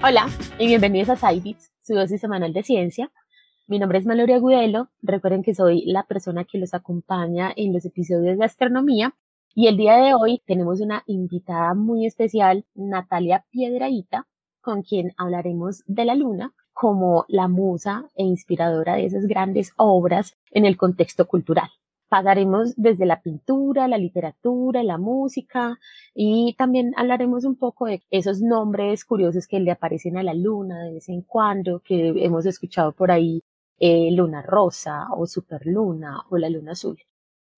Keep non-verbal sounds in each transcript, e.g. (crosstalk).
Hola y bienvenidos a SciBits, su dosis semanal de ciencia. Mi nombre es Maloria Agudelo. Recuerden que soy la persona que los acompaña en los episodios de astronomía. Y el día de hoy tenemos una invitada muy especial, Natalia Piedraíta, con quien hablaremos de la luna como la musa e inspiradora de esas grandes obras en el contexto cultural. Pasaremos desde la pintura, la literatura, la música y también hablaremos un poco de esos nombres curiosos que le aparecen a la luna de vez en cuando, que hemos escuchado por ahí, eh, luna rosa o superluna o la luna azul.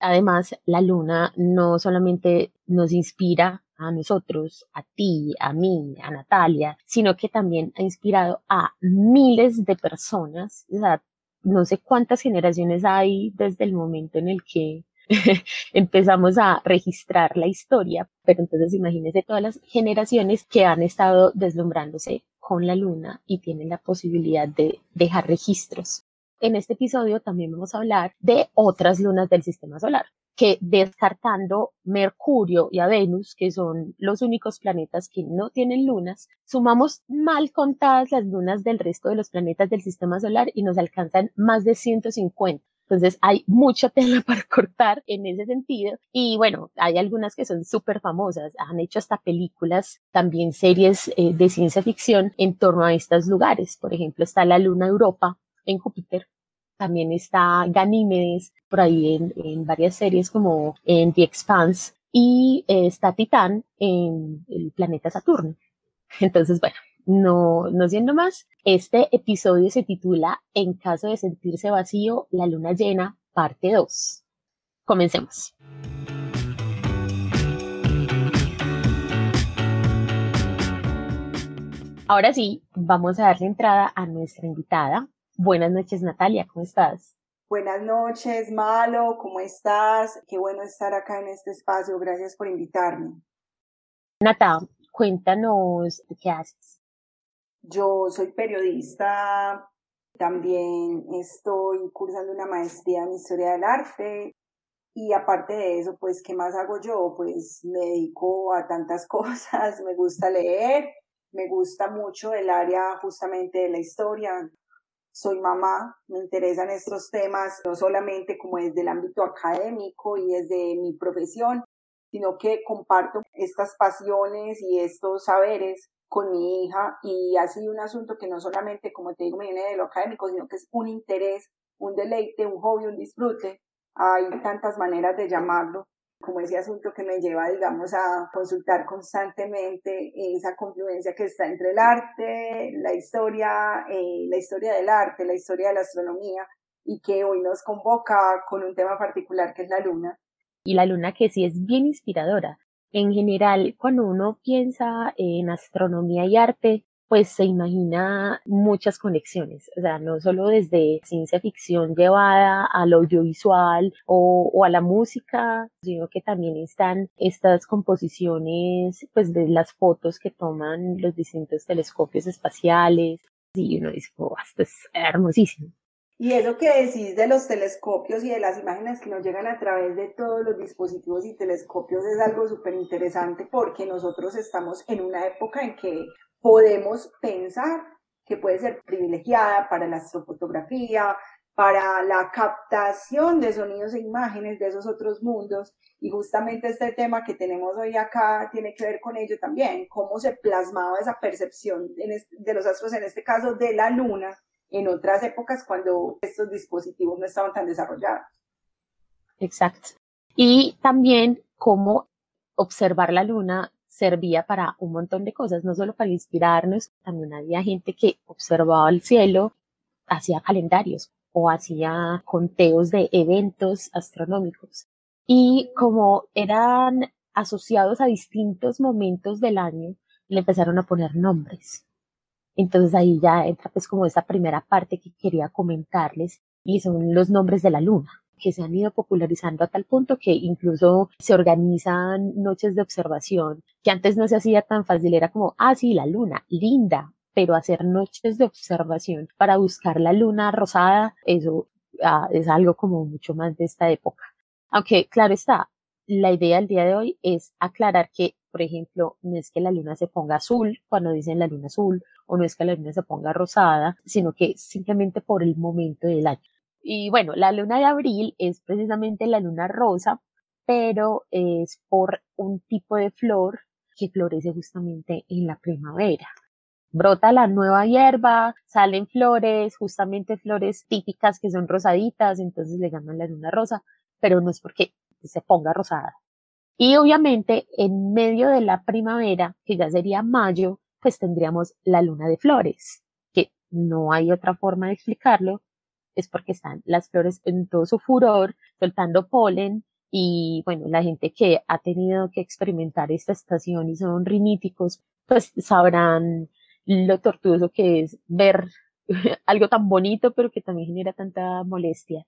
Además, la luna no solamente nos inspira a nosotros, a ti, a mí, a Natalia, sino que también ha inspirado a miles de personas, o sea, no sé cuántas generaciones hay desde el momento en el que (laughs) empezamos a registrar la historia, pero entonces imagínense todas las generaciones que han estado deslumbrándose con la luna y tienen la posibilidad de dejar registros. En este episodio también vamos a hablar de otras lunas del sistema solar, que descartando Mercurio y a Venus, que son los únicos planetas que no tienen lunas, sumamos mal contadas las lunas del resto de los planetas del sistema solar y nos alcanzan más de 150. Entonces hay mucha tela (laughs) para cortar en ese sentido. Y bueno, hay algunas que son súper famosas. Han hecho hasta películas, también series eh, de ciencia ficción en torno a estos lugares. Por ejemplo, está la Luna Europa en Júpiter, también está Ganímedes por ahí en, varias series como en The Expanse y eh, está Titán en el planeta Saturno. (laughs) Entonces, bueno, no, no siendo más, este episodio se titula En caso de sentirse vacío, la luna llena, parte 2. Comencemos. Ahora sí, vamos a darle entrada a nuestra invitada, Buenas noches, Natalia, ¿cómo estás? Buenas noches, Malo, ¿cómo estás? Qué bueno estar acá en este espacio, gracias por invitarme. Nata, cuéntanos qué haces. Yo soy periodista, también estoy cursando una maestría en Historia del Arte y aparte de eso, pues, ¿qué más hago yo? Pues me dedico a tantas (laughs) cosas, me gusta leer, me gusta mucho el área justamente de la historia, soy mamá, me interesan estos temas no solamente como desde el ámbito académico y desde mi profesión, sino que comparto estas pasiones y estos saberes con mi hija y ha sido un asunto que no solamente, como te digo, me viene de lo académico, sino que es un interés, un deleite, un hobby, un disfrute. Hay tantas maneras de llamarlo como ese asunto que me lleva, digamos, a consultar constantemente esa confluencia que está entre el arte, la historia, eh, la historia del arte, la historia de la astronomía, y que hoy nos convoca con un tema particular que es la luna. Y la luna que sí es bien inspiradora. En general, cuando uno piensa en astronomía y arte, pues se imagina muchas conexiones, o sea, no solo desde ciencia ficción llevada al audiovisual o, a la música, sino que también están estas composiciones, pues de las fotos que toman los distintos telescopios espaciales, y uno dice, oh, esto es hermosísimo. Y eso que decís de los telescopios y de las imágenes que nos llegan a través de todos los dispositivos y telescopios es algo súper interesante porque nosotros estamos en una época en que podemos pensar que puede ser privilegiada para la astrofotografía, para la captación de sonidos e imágenes de esos otros mundos. Y justamente este tema que tenemos hoy acá tiene que ver con ello también, cómo se plasmaba esa percepción de los astros, en este caso de la luna, en otras épocas cuando estos dispositivos no estaban tan desarrollados. Exacto. Y también cómo observar la luna servía para un montón de cosas, no solo para inspirarnos, también había gente que observaba el cielo, hacía calendarios o hacía conteos de eventos astronómicos. Y como eran asociados a distintos momentos del año, le empezaron a poner nombres. Entonces ahí ya entra pues como esa primera parte que quería comentarles y son los nombres de la luna que se han ido popularizando a tal punto que incluso se organizan noches de observación, que antes no se hacía tan fácil, era como, ah, sí, la luna, linda, pero hacer noches de observación para buscar la luna rosada, eso ah, es algo como mucho más de esta época. Aunque, claro está, la idea del día de hoy es aclarar que Por ejemplo, no es que la luna se ponga azul cuando dicen la luna azul, o no es que la luna se ponga rosada, sino que simplemente por el momento del año. Y bueno, la luna de abril es precisamente la luna rosa, pero es por un tipo de flor que florece justamente en la primavera. Brota la nueva hierba, salen flores, justamente flores típicas que son rosaditas, entonces le llaman la luna rosa, pero no es porque se ponga rosada. Y obviamente en medio de la primavera, que ya sería mayo, pues tendríamos la luna de flores, que no hay otra forma de explicarlo, es porque están las flores en todo su furor, soltando polen, y bueno, la gente que ha tenido que experimentar esta estación y son riníticos, pues sabrán lo tortuoso que es ver (laughs) algo tan bonito, pero que también genera tanta molestia.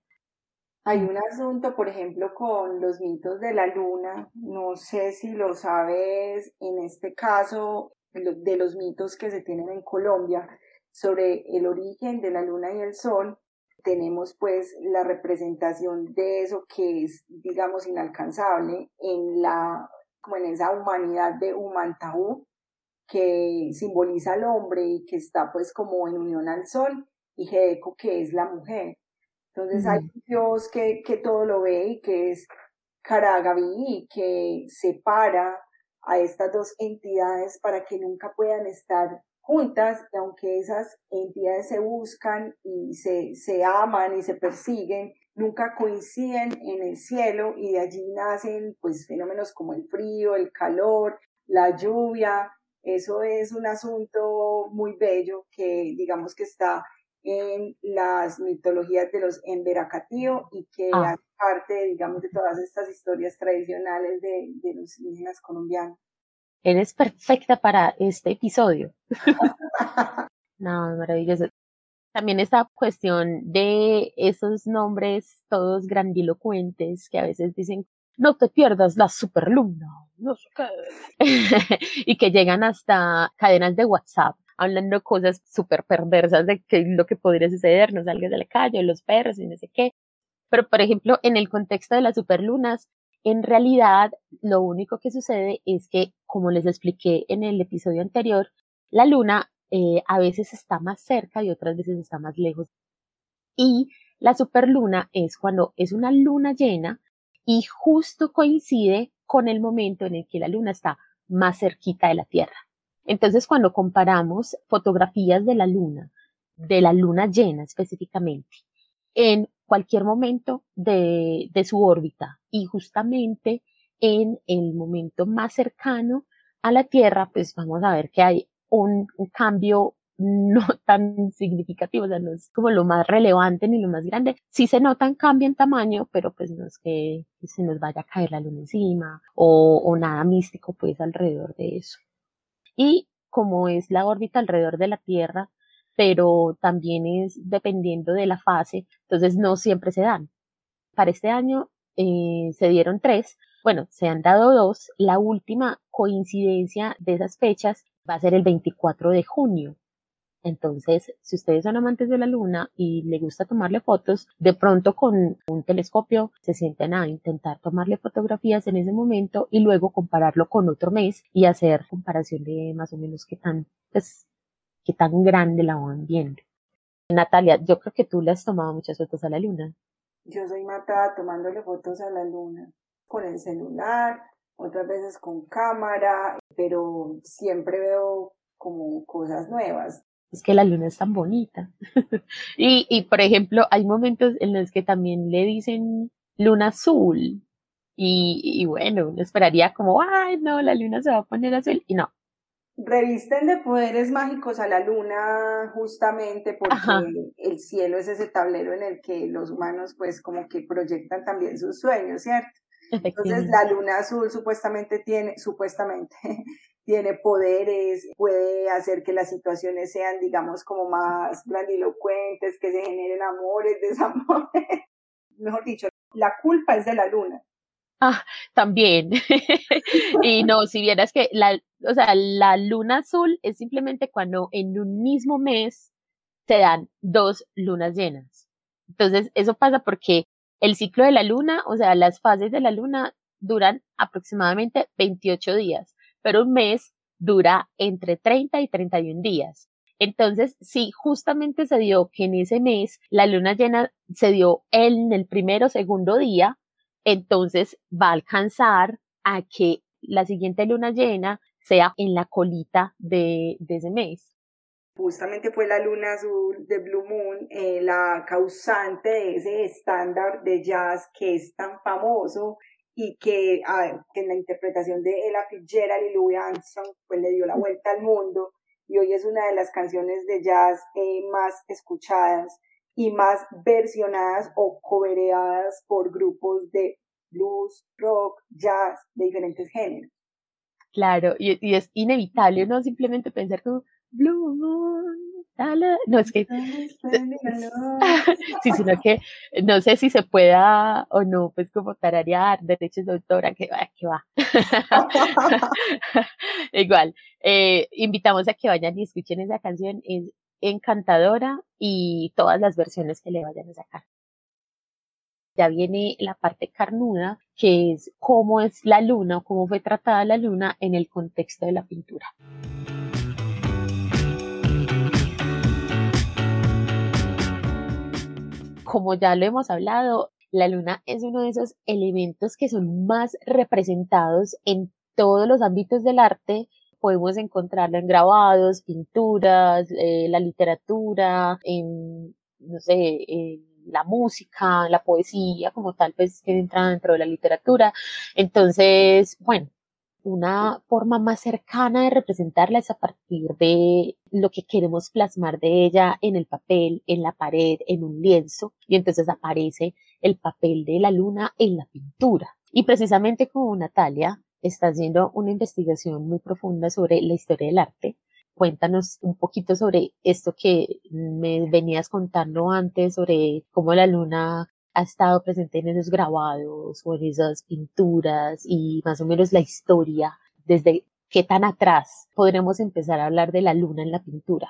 Hay un asunto, por ejemplo, con los mitos de la luna. No sé si lo sabes en este caso, de los mitos que se tienen en Colombia sobre el origen de la luna y el sol. Tenemos pues la representación de eso que es, digamos, inalcanzable en la, como en esa humanidad de Humantaú, que simboliza al hombre y que está pues como en unión al sol, y Gedeco que es la mujer. Entonces hay un Dios que, que todo lo ve y que es Karagavi y que separa a estas dos entidades para que nunca puedan estar juntas y aunque esas entidades se buscan y se, se aman y se persiguen, nunca coinciden en el cielo y de allí nacen pues fenómenos como el frío, el calor, la lluvia. Eso es un asunto muy bello que digamos que está en las mitologías de los Emberacatío y que ah. hace parte, digamos, de todas estas historias tradicionales de, de los indígenas colombianos. Eres perfecta para este episodio. (laughs) no, maravilloso. También esta cuestión de esos nombres todos grandilocuentes que a veces dicen, no te pierdas la superluna, no sé qué. (laughs) y que llegan hasta cadenas de WhatsApp hablando cosas súper perversas de lo que podría suceder, no salgas de la calle, los perros y no sé qué. Pero, por ejemplo, en el contexto de las superlunas, en realidad lo único que sucede es que, como les expliqué en el episodio anterior, la luna eh, a veces está más cerca y otras veces está más lejos. Y la superluna es cuando es una luna llena y justo coincide con el momento en el que la luna está más cerquita de la Tierra. Entonces, cuando comparamos fotografías de la luna, de la luna llena específicamente, en cualquier momento de, de su órbita y justamente en el momento más cercano a la Tierra, pues vamos a ver que hay un, cambio no (laughs) tan significativo, o sea, no es como lo más relevante ni lo más grande. Sí se nota un cambio en tamaño, pero pues no es que se nos vaya a caer la luna encima o, o nada místico pues alrededor de eso y como es la órbita alrededor de la Tierra, pero también es dependiendo de la fase, entonces no siempre se dan. Para este año eh, se dieron tres, bueno, se han dado dos, la última coincidencia de esas fechas va a ser el 24 de junio, entonces, si ustedes son amantes de la luna y le gusta tomarle fotos, de pronto con un telescopio se sienten a intentar tomarle fotografías en ese momento y luego compararlo con otro mes y hacer comparación de más o menos qué tan, pues, qué tan grande la van viendo. Natalia, yo creo que tú le has tomado muchas fotos a la luna. Yo soy matada tomándole fotos a la luna con el celular, otras veces con cámara, pero siempre veo como cosas nuevas es que la luna es tan bonita. (laughs) y, y, por ejemplo, hay momentos en los que también le dicen luna azul. Y, y bueno, uno esperaría como, ay, no, la luna se va a poner azul. Y no. Revisten de poderes mágicos a la luna justamente porque el cielo es ese tablero en el que los humanos pues como que proyectan también sus sueños, ¿cierto? Entonces la luna azul supuestamente tiene, supuestamente (laughs) tiene poderes, puede hacer que las situaciones sean, digamos, como más grandilocuentes, que se generen amores, (laughs) desamores. Mejor dicho, la culpa es de la luna. Ah, también. (laughs) y no, si vieras que la, o sea, la luna azul es simplemente cuando en un mismo mes se dan dos lunas llenas. Entonces, eso pasa porque el ciclo de la luna, o sea, las fases de la luna duran aproximadamente 28 días pero un mes dura entre 30 y 31 días. Entonces, si justamente se dio que en ese mes la luna llena se dio en el primero segundo día, entonces va a alcanzar a que la siguiente luna llena sea en la colita de, ese mes. Justamente fue la luna azul de Blue Moon eh, la causante de ese estándar de jazz que es tan famoso y que, en la interpretación de Ella Fitzgerald y Louis Armstrong pues le dio la vuelta al mundo y hoy es una de las canciones de jazz eh, más escuchadas y más versionadas o cobereadas por grupos de blues, rock, jazz, de diferentes géneros. Claro, y, y es inevitable no simplemente pensar como Blue Moon, no es que (laughs) sí, sino que no sé si se pueda o no, pues como tararear derechos de autora, que va, que va. (laughs) (laughs) Igual, eh, invitamos a que vayan y escuchen esa canción, es encantadora y todas las versiones que le vayan a sacar. Ya viene la parte carnuda, que es cómo es la luna o cómo fue tratada la luna en el contexto de la pintura. como ya lo hemos hablado, la luna es uno de esos elementos que son más representados en todos los ámbitos del arte. Podemos encontrarlo en grabados, pinturas, eh, la literatura, en, no sé, en la música, la poesía como tal, pues que entra dentro de la literatura. Entonces, bueno, una forma más cercana de representarla es a partir de lo que queremos plasmar de ella en el papel, en la pared, en un lienzo, y entonces aparece el papel de la luna en la pintura. Y precisamente como Natalia está haciendo una investigación muy profunda sobre la historia del arte, cuéntanos un poquito sobre esto que me venías contando antes, sobre cómo la luna ha estado presente en esos grabados o en esas pinturas y más o menos la historia, desde qué tan atrás podremos empezar a hablar de la luna en la pintura.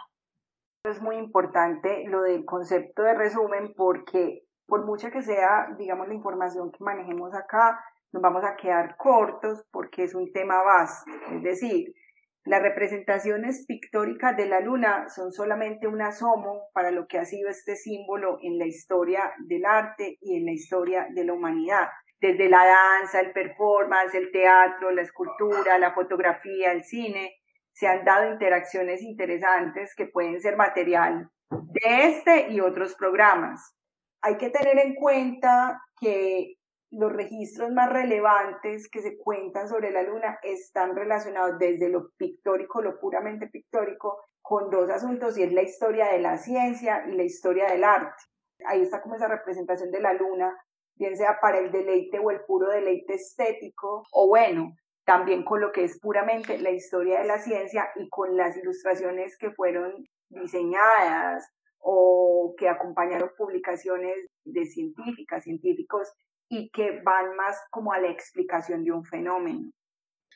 Es muy importante lo del concepto de resumen porque por mucha que sea, digamos, la información que manejemos acá, nos vamos a quedar cortos porque es un tema vasto. Es decir, las representaciones pictóricas de la luna son solamente un asomo para lo que ha sido este símbolo en la historia del arte y en la historia de la humanidad. Desde la danza, el performance, el teatro, la escultura, la fotografía, el cine, se han dado interacciones interesantes que pueden ser material de este y otros programas. Hay que tener en cuenta que los registros más relevantes que se cuentan sobre la luna están relacionados desde lo pictórico, lo puramente pictórico, con dos asuntos y es la historia de la ciencia y la historia del arte. Ahí está como esa representación de la luna, bien sea para el deleite o el puro deleite estético, o bueno, también con lo que es puramente la historia de la ciencia y con las ilustraciones que fueron diseñadas o que acompañaron publicaciones de científicas, científicos y que van más como a la explicación de un fenómeno.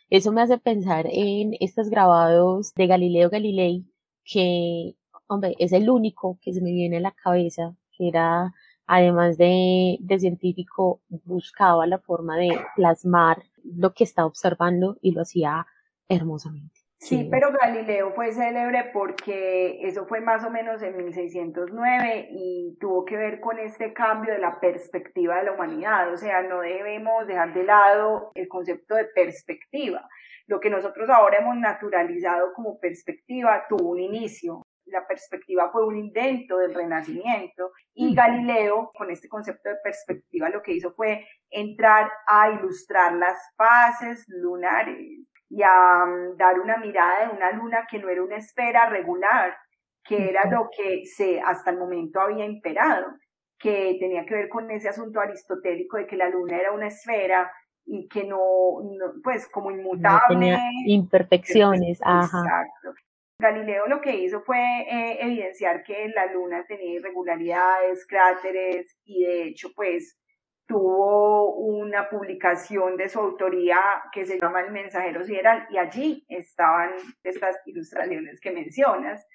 Eso me hace pensar en estos grabados de Galileo Galilei, que, hombre, es el único que se me viene a la cabeza, que era, además de, de científico, buscaba la forma de plasmar lo que estaba observando y lo hacía hermosamente. Sí, pero Galileo fue célebre porque eso fue más o menos en 1609 y tuvo que ver con este cambio de la perspectiva de la humanidad. O sea, no debemos dejar de lado el concepto de perspectiva. Lo que nosotros ahora hemos naturalizado como perspectiva tuvo un inicio. La perspectiva fue un invento del Renacimiento y Galileo, con este concepto de perspectiva, lo que hizo fue entrar a ilustrar las fases lunares y a mm, dar una mirada de una luna que no era una esfera regular, que era lo que se hasta el momento había imperado, que tenía que ver con ese asunto aristotélico de que la luna era una esfera y que no, pues como inmutable. tenía imperfecciones, ajá. Exacto. Galileo lo que hizo fue eh, evidenciar que la luna tenía irregularidades, cráteres y de hecho pues tuvo una publicación de su autoría que se llama El Mensajero Sideral y allí estaban estas ilustraciones que mencionas.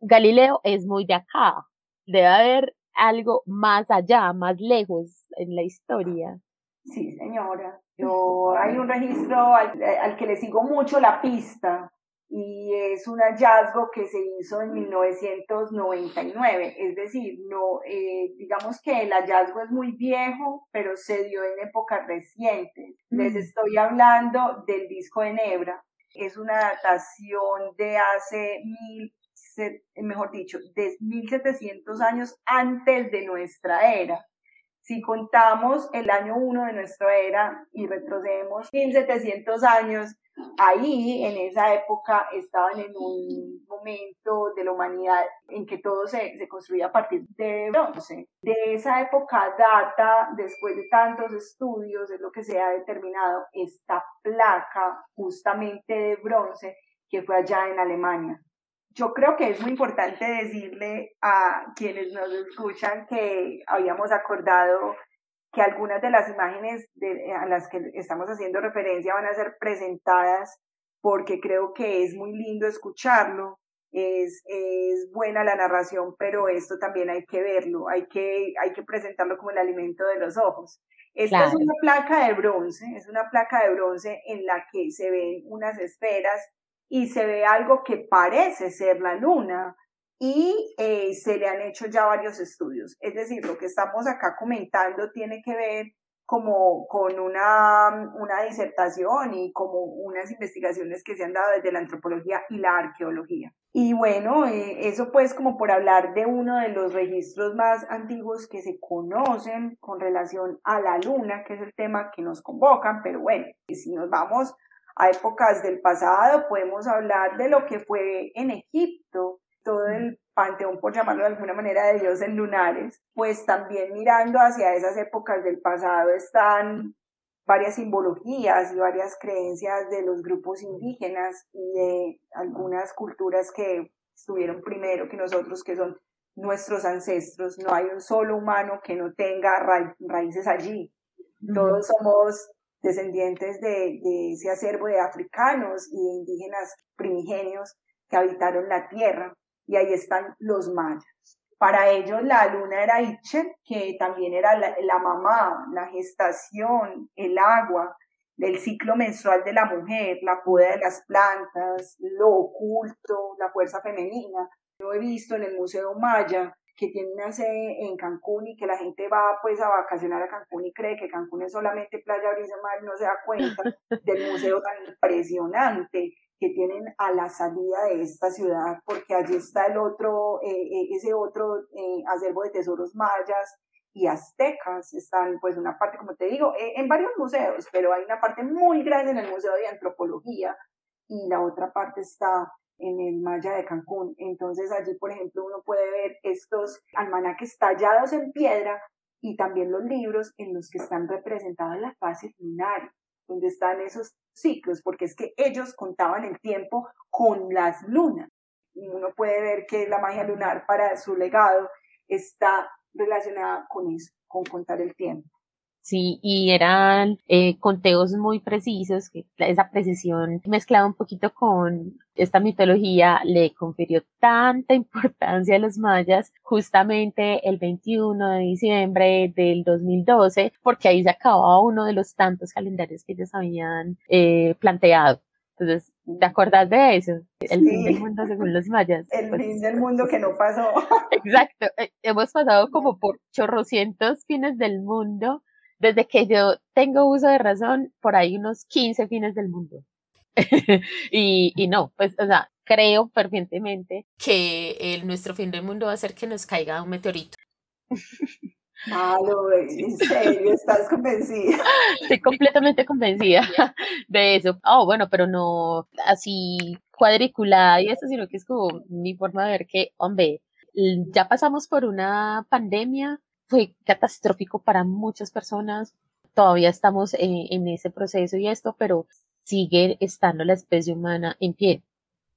Galileo es muy de acá, debe haber algo más allá, más lejos en la historia. Sí, señora. Yo hay un registro al, que le sigo mucho la pista y es un hallazgo que se hizo en 1999, es decir, no, eh, digamos que el hallazgo es muy viejo, pero se dio en épocas recientes. Les estoy hablando del disco de Nebra, es una datación de hace mil, mejor dicho, de 1700 años antes de nuestra era. Si contamos el año 1 de nuestra era y retrocedemos 1700 años, ahí en esa época estaban en un momento de la humanidad en que todo se, se construía a partir de bronce. De esa época data, después de tantos estudios, es lo que se ha determinado esta placa justamente de bronce que fue allá en Alemania yo creo que es muy importante decirle a quienes nos escuchan que habíamos acordado que algunas de las imágenes de, a las que estamos haciendo referencia van a ser presentadas porque creo que es muy lindo escucharlo, es, es buena la narración, pero esto también hay que verlo, hay que, hay que presentarlo como el alimento de los ojos. Esta es una placa de bronce, es una placa de bronce en la que se ven unas esferas y se ve algo que parece ser la luna y eh, se le han hecho ya varios estudios. Es decir, lo que estamos acá comentando tiene que ver como con una, una disertación y como unas investigaciones que se han dado desde la antropología y la arqueología. Y bueno, eh, eso pues como por hablar de uno de los registros más antiguos que se conocen con relación a la luna, que es el tema que nos convocan, pero bueno, si nos vamos a épocas del pasado, podemos hablar de lo que fue en Egipto, todo el panteón, por llamarlo de alguna manera, de dioses lunares, pues también mirando hacia esas épocas del pasado están varias simbologías y varias creencias de los grupos indígenas y de algunas culturas que estuvieron primero que nosotros, que son nuestros ancestros. No hay un solo humano que no tenga raíces allí. Todos somos descendientes de, ese acervo de africanos y de indígenas primigenios que habitaron la tierra. Y ahí están los mayas. Para ellos la luna era Ichen, que también era la, mamá, la gestación, el agua, del ciclo menstrual de la mujer, la poda de las plantas, lo oculto, la fuerza femenina. Yo he visto en el Museo Maya que tiene una sede en Cancún y que la gente va pues a vacacionar a Cancún y cree que Cancún es solamente playa, brisa, mar, no se da cuenta (laughs) del museo tan impresionante que tienen a la salida de esta ciudad, porque allí está el otro, eh, eh, ese otro eh, acervo de tesoros mayas y aztecas, están pues una parte, como te digo, en varios museos, pero hay una parte muy grande en el Museo de Antropología y la otra parte está en el Maya de Cancún. Entonces allí, por ejemplo, uno puede ver estos almanaques tallados en piedra y también los libros en los que están representadas las fases lunares, donde están esos ciclos, porque es que ellos contaban el tiempo con las lunas. Y uno puede ver que la magia lunar para su legado está relacionada con eso, con contar el tiempo. Sí, y eran eh, conteos muy precisos, que esa precisión mezclada un poquito con esta mitología le confirió tanta (laughs) importancia a los mayas justamente el 21 de diciembre del 2012, porque ahí se acababa uno de los tantos calendarios que ellos habían eh, planteado. Entonces, ¿te acordás de eso? El fin del mundo según los mayas. El pues, fin del mundo que no pasó. (laughs) Exacto. Eh, hemos pasado (laughs) como por chorrocientos fines del mundo desde que yo tengo uso de razón, por ahí unos 15 fines del mundo. (laughs) y, y no, pues, o sea, creo fervientemente que el, nuestro fin del mundo va a ser que nos caiga un meteorito. Malo, en serio, estás convencida. Estoy completamente convencida de eso. Oh, bueno, pero no así cuadriculada y eso, sino que es como mi forma de ver que, hombre, ya pasamos por una pandemia, fue catastrófico para muchas personas. Todavía estamos en, ese proceso y esto, pero sigue estando la especie humana en pie.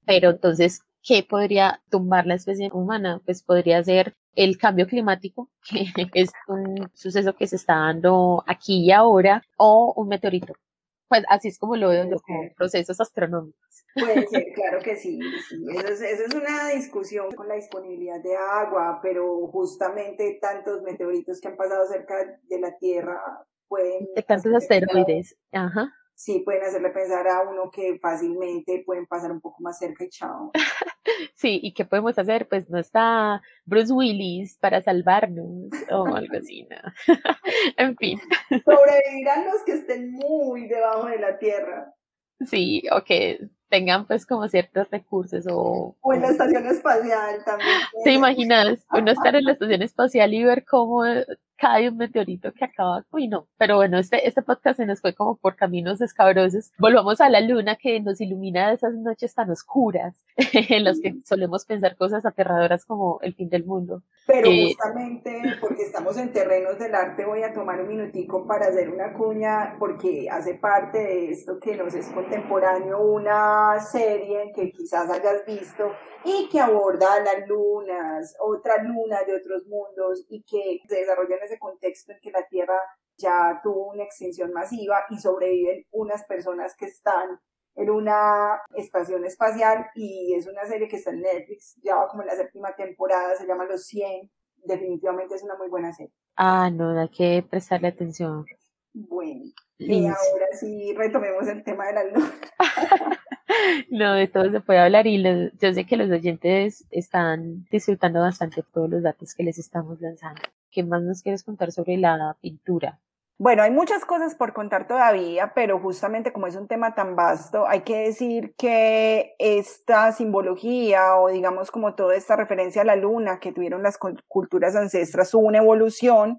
Pero entonces, ¿qué podría tumbar la especie humana? Pues podría ser el cambio climático, (laughs) que es un suceso que se está dando aquí y ahora, o un meteorito. Pues así es como lo veo como procesos astronómicos. Puede (laughs) ser, claro que sí. Eso, es, eso, es, una discusión con la disponibilidad de agua, pero justamente tantos meteoritos que han pasado cerca de la Tierra pueden... De tantos asteroides, ajá. Sí, pueden hacerle pensar a uno que fácilmente pueden pasar un poco más cerca y chao. (laughs) Sí, ¿y qué podemos hacer? Pues no está Bruce Willis para salvarnos o algo así, ¿no? (laughs) en fin. Sobrevivirán los que estén muy debajo de la Tierra. Sí, o que tengan pues como ciertos recursos o... O en la estación espacial también. ¿Te imaginas? Uno estar en la estación espacial y ver cómo cae un meteorito que acaba, uy no, pero bueno, este, este podcast se nos fue como por caminos escabrosos. Volvamos a la luna que nos ilumina de esas noches tan oscuras (laughs) en las que solemos pensar cosas aterradoras como el fin del mundo. Pero eh, justamente porque estamos en terrenos del arte voy a tomar un minutico para hacer una cuña porque hace parte de esto que nos es contemporáneo una serie que quizás hayas visto y que aborda las lunas, otras lunas de otros mundos y que se desarrolla en ese contexto en que la Tierra ya tuvo una extinción masiva y sobreviven unas personas que están en una estación espacial y es una serie que está en Netflix, ya va como en la séptima temporada, se llama Los 100, definitivamente es una muy buena serie. Ah, no, hay que prestarle atención. Bueno, y ahora sí retomemos el tema de la luna. (laughs) No, de todo se puede hablar y yo sé que los oyentes están disfrutando bastante todos los datos que les estamos lanzando. ¿Qué más nos quieres contar sobre la pintura? Bueno, hay muchas cosas por contar todavía, pero justamente como es un tema tan vasto, hay que decir que esta simbología o digamos como toda esta referencia a la luna que tuvieron las culturas ancestras, una evolución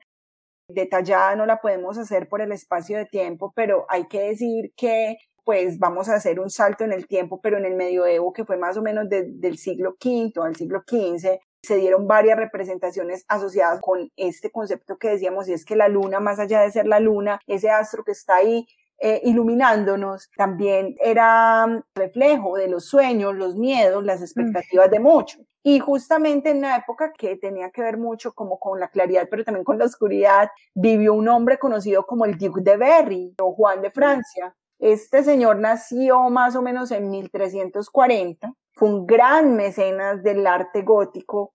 detallada no la podemos hacer por el espacio de tiempo, pero hay que decir que pues vamos a hacer un salto en el tiempo, pero en el medioevo, que fue más o menos del siglo V al siglo XV, se dieron varias representaciones asociadas con este concepto que decíamos, y es que la luna, más allá de ser la luna, ese astro que está ahí eh, iluminándonos, también era reflejo de los sueños, los miedos, las expectativas de muchos. Y justamente en una época que tenía que ver mucho como con la claridad, pero también con la oscuridad, vivió un hombre conocido como el Duque de Berry o Juan de Francia, este señor nació más o menos en 1340, fue un gran mecenas del arte gótico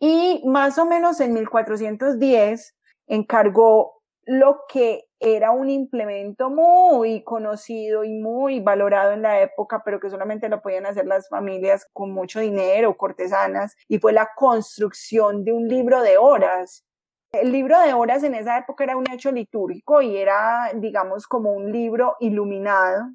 y más o menos en 1410 encargó lo que era un implemento muy conocido y muy valorado en la época, pero que solamente lo podían hacer las familias con mucho dinero, cortesanas, y fue la construcción de un libro de horas el libro de horas en esa época era un hecho litúrgico y era, digamos, como un libro iluminado.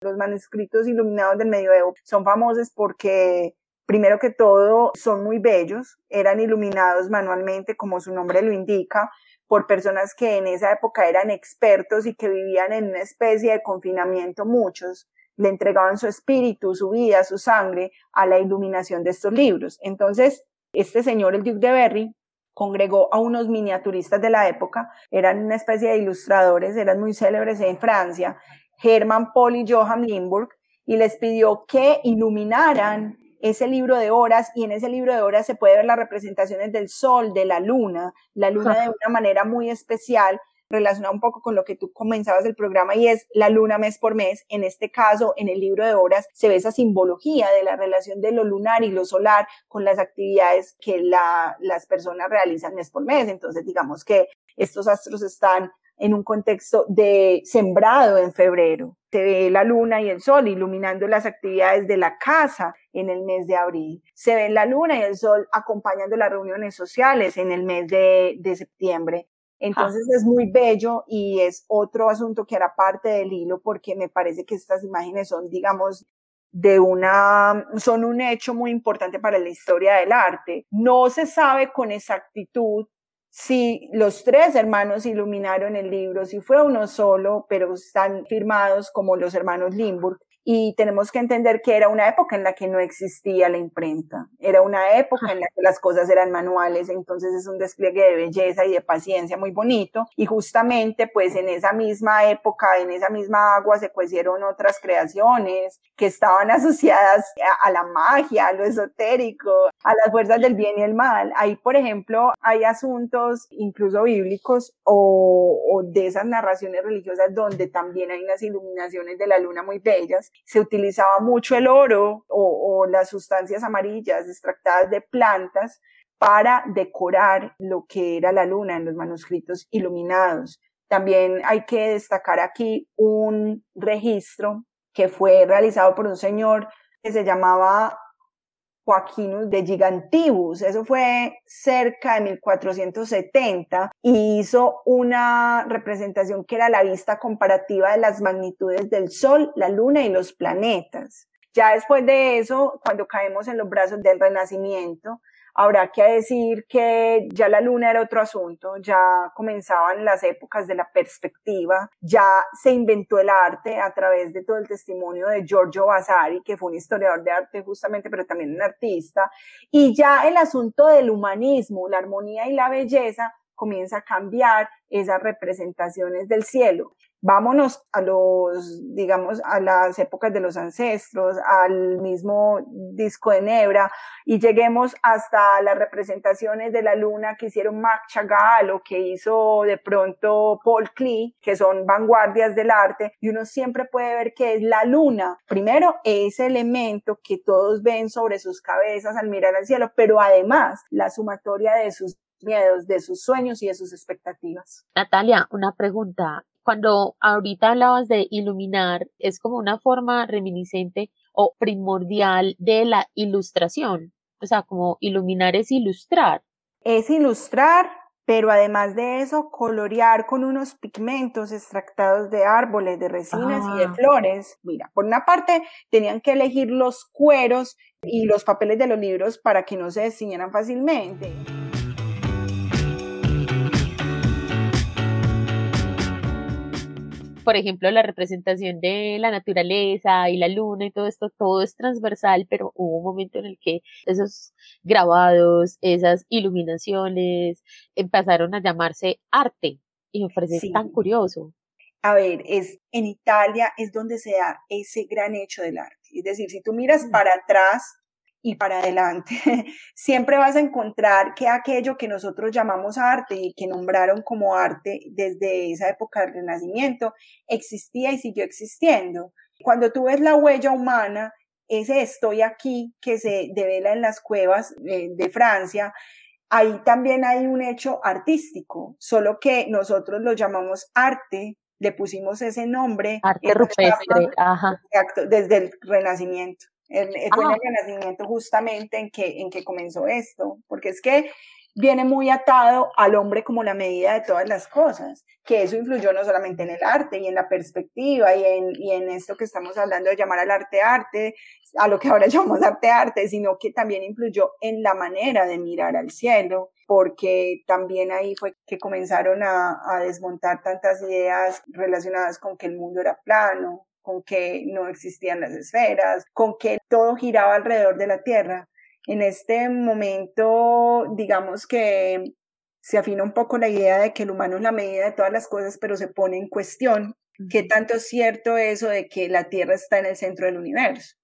Los manuscritos iluminados del medioevo son famosos porque, primero que todo, son muy bellos, eran iluminados manualmente, como su nombre lo indica, por personas que en esa época eran expertos y que vivían en una especie de confinamiento muchos le entregaban su espíritu, su vida, su sangre a la iluminación de estos libros. Entonces, este señor, el Duke de Berry, congregó a unos miniaturistas de la época, eran una especie de ilustradores, eran muy célebres en Francia, Hermann Paul y Johann Limburg, y les pidió que iluminaran ese libro de horas y en ese libro de horas se puede ver las representaciones del sol, de la luna, la luna de una manera muy especial relacionado un poco con lo que tú comenzabas el programa y es la luna mes por mes. En este caso, en el libro de horas se ve esa simbología de la relación de lo lunar y lo solar con las actividades que las personas realizan mes por mes. Entonces, digamos que estos astros están en un contexto de sembrado en febrero. Se ve la luna y el sol iluminando las actividades de la casa en el mes de abril. Se ve la luna y el sol acompañando las reuniones sociales en el mes de, de septiembre. Entonces es muy bello y es otro asunto que hará parte del hilo porque me parece que estas imágenes son, digamos, de una, son un hecho muy importante para la historia del arte. No se sabe con exactitud si los tres hermanos iluminaron el libro, si fue uno solo, pero están firmados como los hermanos Limburg y tenemos que entender que era una época en la que no existía la imprenta, era una época en la que las cosas eran manuales, entonces es un despliegue de belleza y de paciencia muy bonito. Y justamente pues en esa misma época, en esa misma agua se cuecieron otras creaciones que estaban (laughs) asociadas a, la magia, a lo esotérico, a las fuerzas del bien y el mal. Ahí, por ejemplo, hay asuntos incluso bíblicos o, o de esas narraciones religiosas donde también hay unas iluminaciones de la luna muy bellas se utilizaba mucho el oro o, las sustancias amarillas extractadas de plantas para decorar lo que era la luna en los manuscritos iluminados. También hay que destacar aquí un registro que fue realizado por un señor que se llamaba Joaquinus de Gigantibus. Eso fue cerca de 1470 y hizo una representación que era la vista comparativa de las magnitudes del Sol, la Luna y los planetas. Ya después de eso, cuando caemos en los brazos del Renacimiento, Habrá que decir que ya la luna era otro asunto, ya comenzaban las épocas de la perspectiva, ya se inventó el arte a través de todo el testimonio de Giorgio Vasari, que fue un historiador de arte justamente, pero también un artista, y ya el asunto del humanismo, la armonía y la belleza comienza a cambiar esas representaciones del cielo vámonos a los, digamos, a las épocas de los ancestros, al mismo disco de Nebra y lleguemos hasta las representaciones de la luna que hicieron Marc Chagall o que hizo de pronto Paul Klee, que son vanguardias del arte y uno siempre puede ver que es la luna, primero ese elemento que todos ven sobre sus cabezas al mirar al cielo, pero además la sumatoria de sus miedos, de sus sueños y de sus expectativas. Natalia, una pregunta cuando ahorita hablabas de iluminar, es como una forma reminiscente o primordial de la ilustración. O sea, como iluminar es ilustrar. Es ilustrar, pero además de eso, colorear con unos pigmentos extractados de árboles, de resinas y de ah. flores. Mira, por una parte, tenían que elegir los cueros y los papeles de los libros para que no se desciñeran fácilmente. Por ejemplo, la representación de la naturaleza y la luna y todo esto, todo es transversal, pero hubo un momento en el que esos grabados, esas iluminaciones empezaron a llamarse arte y me parece tan curioso. A ver, es en Italia es donde se da ese gran hecho del arte. Es decir, si tú miras para atrás, y para adelante. (laughs) Siempre vas a encontrar que aquello que nosotros llamamos arte y que nombraron como arte desde esa época del Renacimiento existía y siguió existiendo. Cuando tú ves la huella humana, ese estoy aquí que se devela en las cuevas de, de Francia, ahí también hay un hecho artístico, solo que nosotros lo llamamos arte, le pusimos ese nombre. Arte rupestre, ajá. desde el Renacimiento. Eh, fue en el Renacimiento justamente en que, en que comenzó esto, porque es que viene muy atado al hombre como la medida de todas las cosas, que eso influyó no solamente en el arte y en la perspectiva y en, y en esto que estamos hablando de llamar al arte arte, a lo que ahora (laughs) llamamos arte arte, sino que también influyó en la manera de mirar al cielo, porque también ahí fue que comenzaron a, a desmontar tantas ideas relacionadas con que el mundo era plano, con que no existían las esferas, con que todo giraba alrededor de la Tierra. En este momento, digamos que se afina un poco la idea de que el humano es la medida de todas las cosas, pero se pone en cuestión qué tanto es cierto eso de que la Tierra está en el centro del universo.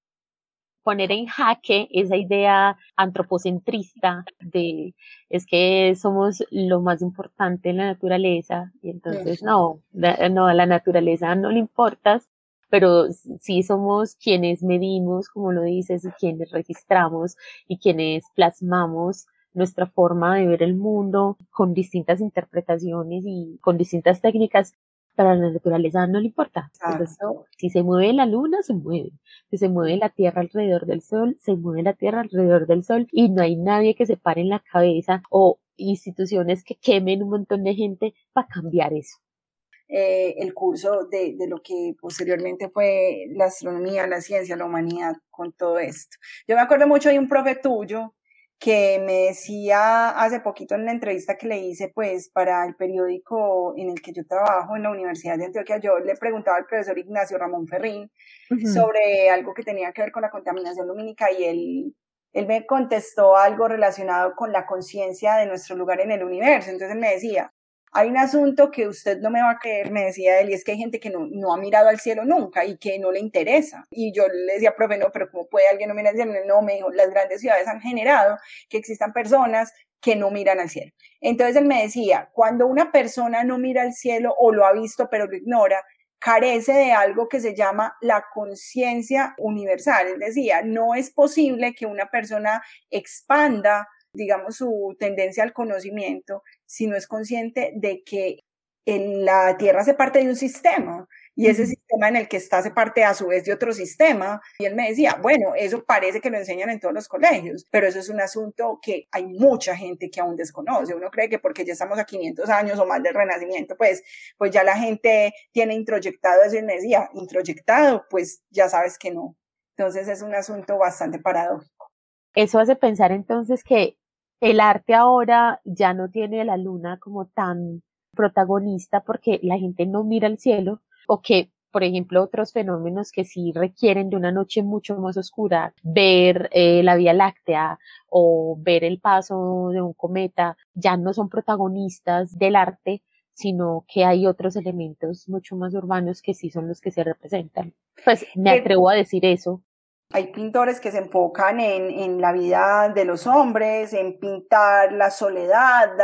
Poner en jaque esa idea antropocentrista de es que somos lo más importante en la naturaleza y entonces no, no, a la naturaleza no le importas pero sí somos quienes medimos, como lo dices, y quienes registramos y quienes plasmamos nuestra forma de ver el mundo con distintas interpretaciones y con distintas técnicas. Para la naturaleza no le importa. si se mueve la luna, se mueve. Si se mueve la Tierra alrededor del Sol, se mueve la Tierra alrededor del Sol y no hay nadie que se pare en la cabeza o instituciones que quemen un montón de gente para cambiar eso. Eh, el curso de, de, lo que posteriormente fue la astronomía, la ciencia, la humanidad con todo esto. Yo me acuerdo mucho de un profe tuyo que me decía hace poquito en una entrevista que le hice pues para el periódico en el que yo trabajo en la Universidad de Antioquia, yo le preguntaba al profesor Ignacio Ramón Ferrín sobre algo que tenía que ver con la contaminación lumínica y él, él me contestó algo relacionado con la conciencia de nuestro lugar en el universo. Entonces me decía, hay un asunto que usted no me va a creer, me decía él, y es que hay gente que no, no ha mirado al cielo nunca y que no le interesa. Y yo le decía, profe, no, pero ¿cómo puede alguien no mirar al cielo? No, me dijo, las grandes ciudades han generado que existan personas que no miran al cielo. Entonces él me decía, cuando una persona no mira al cielo o lo ha visto pero lo ignora, carece de algo que se llama la conciencia universal. Él decía, no es posible que una persona expanda digamos, su tendencia al conocimiento, si no es consciente de que la Tierra hace parte de un sistema y ese sistema en el que está hace parte a su vez de otro sistema. Y él me decía, bueno, eso parece que lo enseñan en todos los colegios, pero eso es un asunto que hay mucha gente que aún desconoce. Uno cree que porque ya estamos a 500 años o más del Renacimiento, pues, pues ya la gente tiene introyectado eso y me decía, introyectado, pues ya sabes que no. Entonces es un asunto bastante paradójico. Eso hace pensar entonces que el arte ahora ya no tiene la luna como tan protagonista porque la gente no mira el cielo, o que, por ejemplo, otros fenómenos que sí requieren de una noche mucho más oscura, ver eh, la Vía Láctea o ver el paso de un cometa, ya no son protagonistas del arte, sino que hay otros elementos mucho más urbanos que sí son los que se representan. Pues me atrevo a decir eso. Hay pintores que se enfocan en, en la vida de los hombres, en pintar la soledad,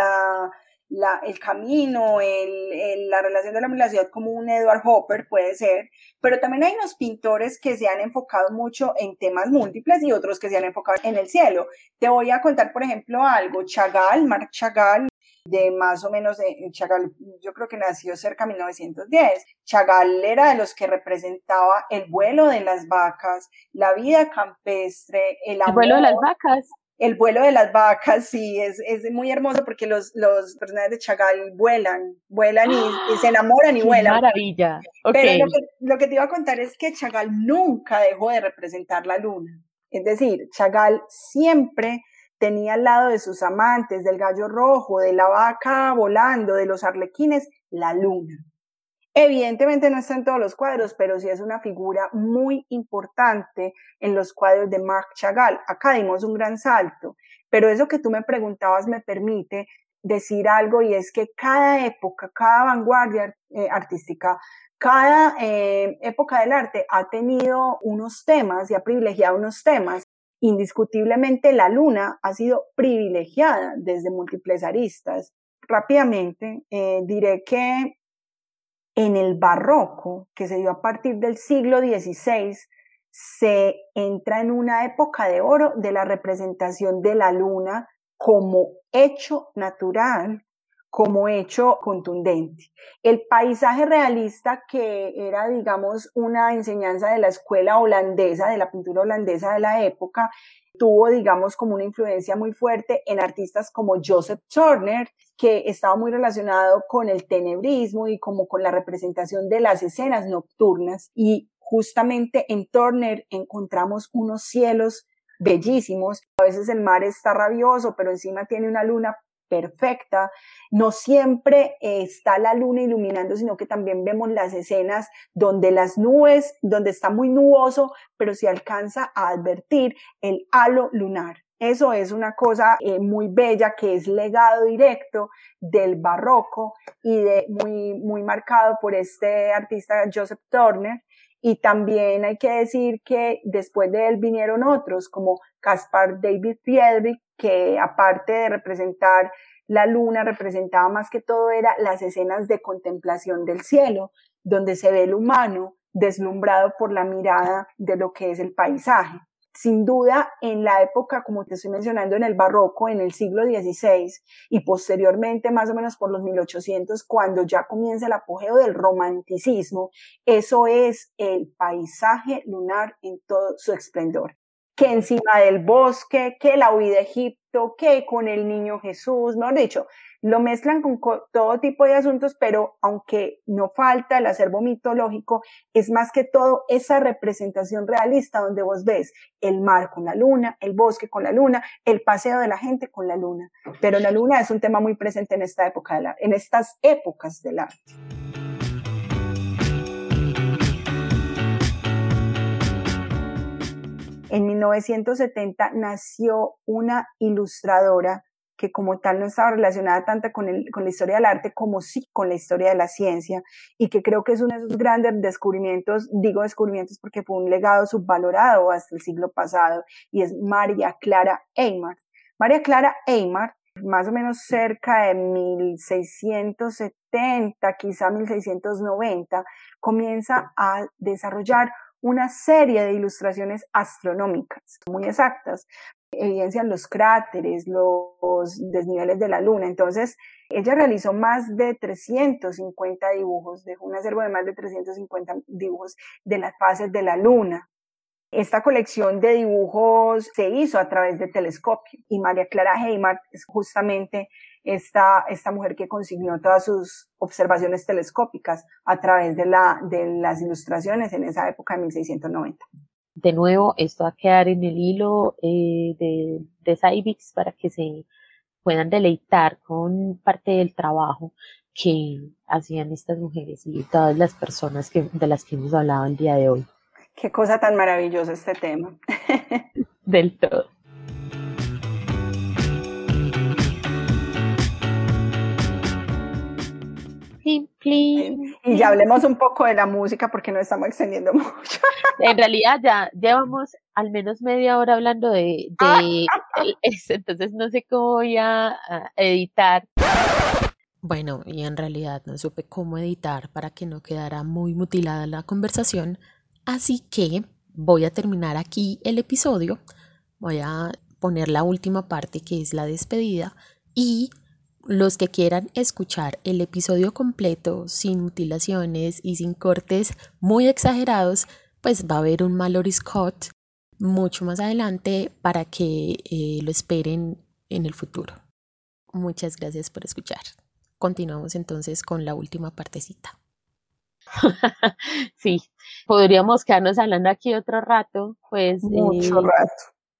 la, el camino, el, la relación de la, ciudad como un Edward Hopper puede ser, pero también hay unos pintores que se han enfocado mucho en temas múltiples y otros que se han enfocado en el cielo. Te voy a contar, por ejemplo, algo. Chagall, Marc Chagall, de más o menos, de, Chagall, yo creo que nació cerca de 1910. Chagall era de los que representaba el vuelo de las vacas, la vida campestre, el El vuelo de las vacas el vuelo de las vacas, sí, es, es muy hermoso porque los, los personajes de Chagall vuelan, vuelan y, se enamoran y vuelan. maravilla! Pero lo que, lo que te iba a contar es que Chagall nunca dejó de representar la luna. Es decir, Chagall siempre tenía al lado de sus amantes, del gallo rojo, de la vaca volando, de los arlequines, la luna. Evidentemente no está en todos los cuadros, pero sí es una figura muy importante en los cuadros de Marc Chagall. Acá dimos un gran salto, pero eso que tú me preguntabas me permite decir algo y es que cada época, cada vanguardia eh, artística, cada eh, época del arte ha tenido unos temas y ha privilegiado unos temas. Indiscutiblemente la luna ha sido privilegiada desde múltiples aristas. Rápidamente eh, diré que en el barroco, que se dio a partir del siglo XVI, se entra en una época de oro de la representación de la luna como hecho natural, como hecho contundente. El paisaje realista, que era, digamos, una enseñanza de la escuela holandesa, de la pintura holandesa de la época, tuvo, digamos, como una influencia muy fuerte en artistas como Joseph Turner, que estaba muy relacionado con el tenebrismo y como con la representación de las escenas nocturnas. Y justamente en Turner encontramos unos cielos bellísimos. A veces el mar está rabioso, pero encima tiene una luna perfecta. No siempre está la luna iluminando, sino que también vemos las escenas donde las nubes, donde está muy nuboso, pero se alcanza a advertir el halo lunar. Eso es una cosa eh, muy bella que es legado directo del barroco y de muy, muy marcado por este artista Joseph Turner. Y también hay que decir que después de él vinieron otros como Caspar David Friedrich, que aparte de representar la luna, representaba más que todo era las escenas de contemplación del cielo, donde se ve el humano deslumbrado por la mirada de lo que es el paisaje sin duda en la época, como te estoy mencionando, en el barroco, en el siglo XVI y posteriormente, más o menos por los 1800, cuando ya comienza el apogeo del romanticismo, eso es el paisaje lunar en todo su esplendor. Que encima del bosque, que la huida de Egipto, que con el niño Jesús, mejor dicho, lo mezclan con todo tipo de asuntos, pero aunque no falta el acervo mitológico, es más que todo esa representación realista donde vos ves el mar con la luna, el bosque con la luna, el paseo de la gente con la luna. Pero la luna es un tema muy presente en esta época de la, en estas épocas del arte. En 1970 nació una ilustradora que como tal no estaba relacionada tanto con, el, con la historia del arte como sí con la historia de la ciencia y que creo que es uno de esos grandes descubrimientos, digo descubrimientos porque fue un legado subvalorado hasta el siglo pasado y es María Clara Eymar. María Clara Eymar, más o menos cerca de 1670, quizá 1690, comienza a desarrollar una serie de ilustraciones astronómicas muy exactas. Evidencian los cráteres, los desniveles de la Luna. Entonces, ella realizó más de 350 dibujos, dejó un acervo de más de 350 dibujos de las fases de la Luna. Esta colección de dibujos se hizo a través de telescopio y María Clara Heimart es justamente esta, esta mujer que consignó todas sus observaciones telescópicas a través de, la, de las ilustraciones en esa época de 1690. De nuevo, esto va a quedar en el hilo eh, de, de para que se puedan deleitar con parte del trabajo que hacían estas mujeres y todas las personas que, de las que hemos hablado el día de hoy. Qué cosa tan maravillosa este tema. (laughs) del todo. Y ya hablemos un poco de la música porque no estamos extendiendo (laughs) mucho. En realidad ya llevamos al menos media hora hablando de, de (laughs) eso, entonces no sé cómo voy a, editar. Bueno, y en realidad no supe cómo editar para que no quedara muy mutilada la conversación, así que voy a terminar aquí el episodio, voy a poner la última parte que es la despedida y los que quieran escuchar el episodio completo sin mutilaciones y sin cortes muy exagerados, pues va a haber un Mallory Scott mucho más adelante para que eh, lo esperen en el futuro. Muchas gracias por escuchar. Continuamos entonces con la última partecita. (laughs) sí, podríamos quedarnos hablando aquí otro rato, pues. Mucho eh, rato.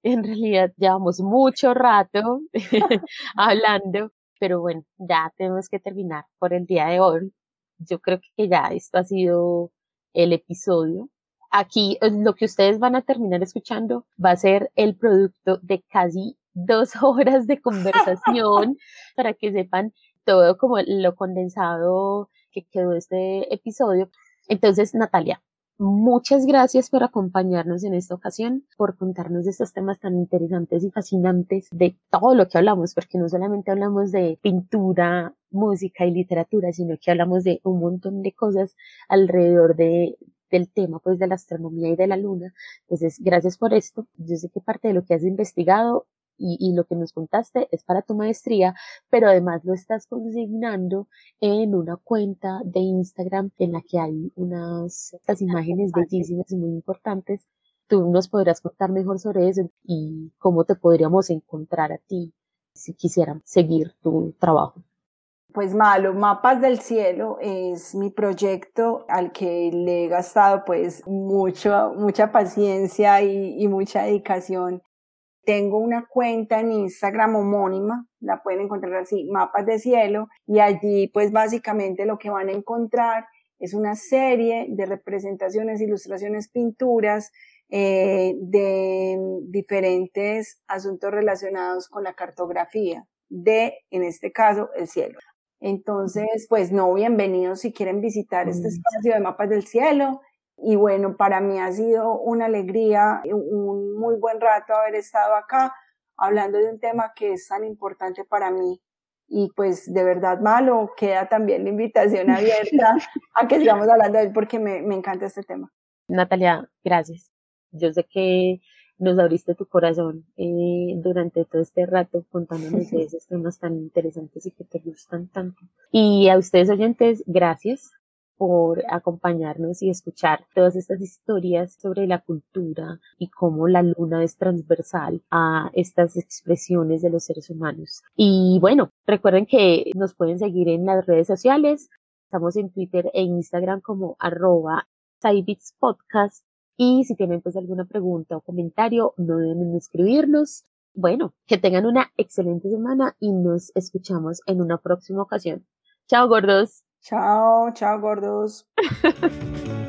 En realidad llevamos mucho rato (laughs) hablando, pero bueno, ya tenemos que terminar por el día de hoy. Yo creo que ya esto ha sido el episodio. Aquí eh, lo que ustedes van a terminar escuchando va a ser el producto de casi dos (laughs) horas de conversación (laughs) para que sepan todo como lo condensado que quedó este episodio. Entonces, Natalia, Muchas gracias por acompañarnos en esta ocasión, por contarnos estos temas tan interesantes y fascinantes de todo lo que hablamos, porque no solamente hablamos de pintura, música y literatura, sino que hablamos de un montón de cosas alrededor de, del tema, pues de la astronomía y de la luna. Entonces, gracias por esto. Yo sé que parte de lo que has investigado y, lo que nos contaste es para tu maestría, pero además lo estás consignando en una cuenta de Instagram en la que hay unas estas imágenes bellísimas y muy importantes. Tú nos podrás contar mejor sobre eso y cómo te podríamos encontrar a ti si quisieran seguir tu trabajo. Pues malo, Mapas del Cielo es mi proyecto al que le he gastado pues mucho, mucha paciencia y, y mucha dedicación tengo una cuenta en Instagram homónima, la pueden encontrar así, mapas de cielo, y allí pues básicamente lo que van a encontrar es una serie de representaciones, ilustraciones, pinturas eh, de diferentes asuntos relacionados con la cartografía de, en este caso, el cielo. Entonces, pues no, bienvenidos si quieren visitar este espacio de mapas del cielo. Y bueno, para mí ha sido una alegría, un muy buen rato haber estado acá hablando de un tema que es tan importante para mí. Y pues de verdad malo, queda también la invitación abierta (laughs) a que sigamos hablando de él porque me, me encanta este tema. Natalia, gracias. Yo sé que nos abriste tu corazón eh, durante todo este rato contándonos de (laughs) esos temas tan interesantes y que te gustan tanto. Y a ustedes oyentes, gracias por acompañarnos y escuchar todas estas historias sobre la cultura y cómo la luna es transversal a estas expresiones de los seres humanos. Y bueno, recuerden que nos pueden seguir en las redes sociales. Estamos en Twitter e Instagram como arroba Podcast. Y si tienen pues alguna pregunta o comentario, no deben escribirnos. Bueno, que tengan una excelente semana y nos escuchamos en una próxima ocasión. Chao, gordos. Chao, chao gordos. (laughs)